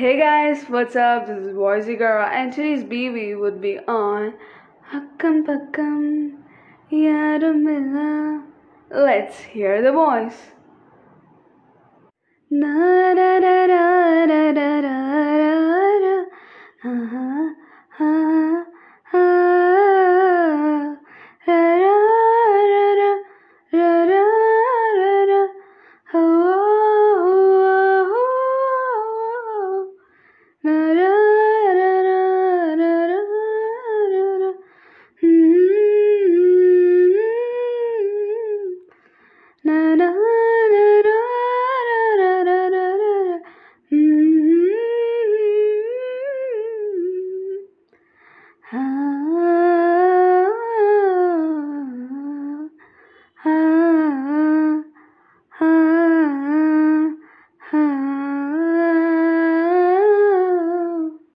Hey guys, what's up? This is Voicy Girl, and today's BV would be on Akkam Pakkam Yarumila. Let's hear the voice. Na da da da da da da da. Ah.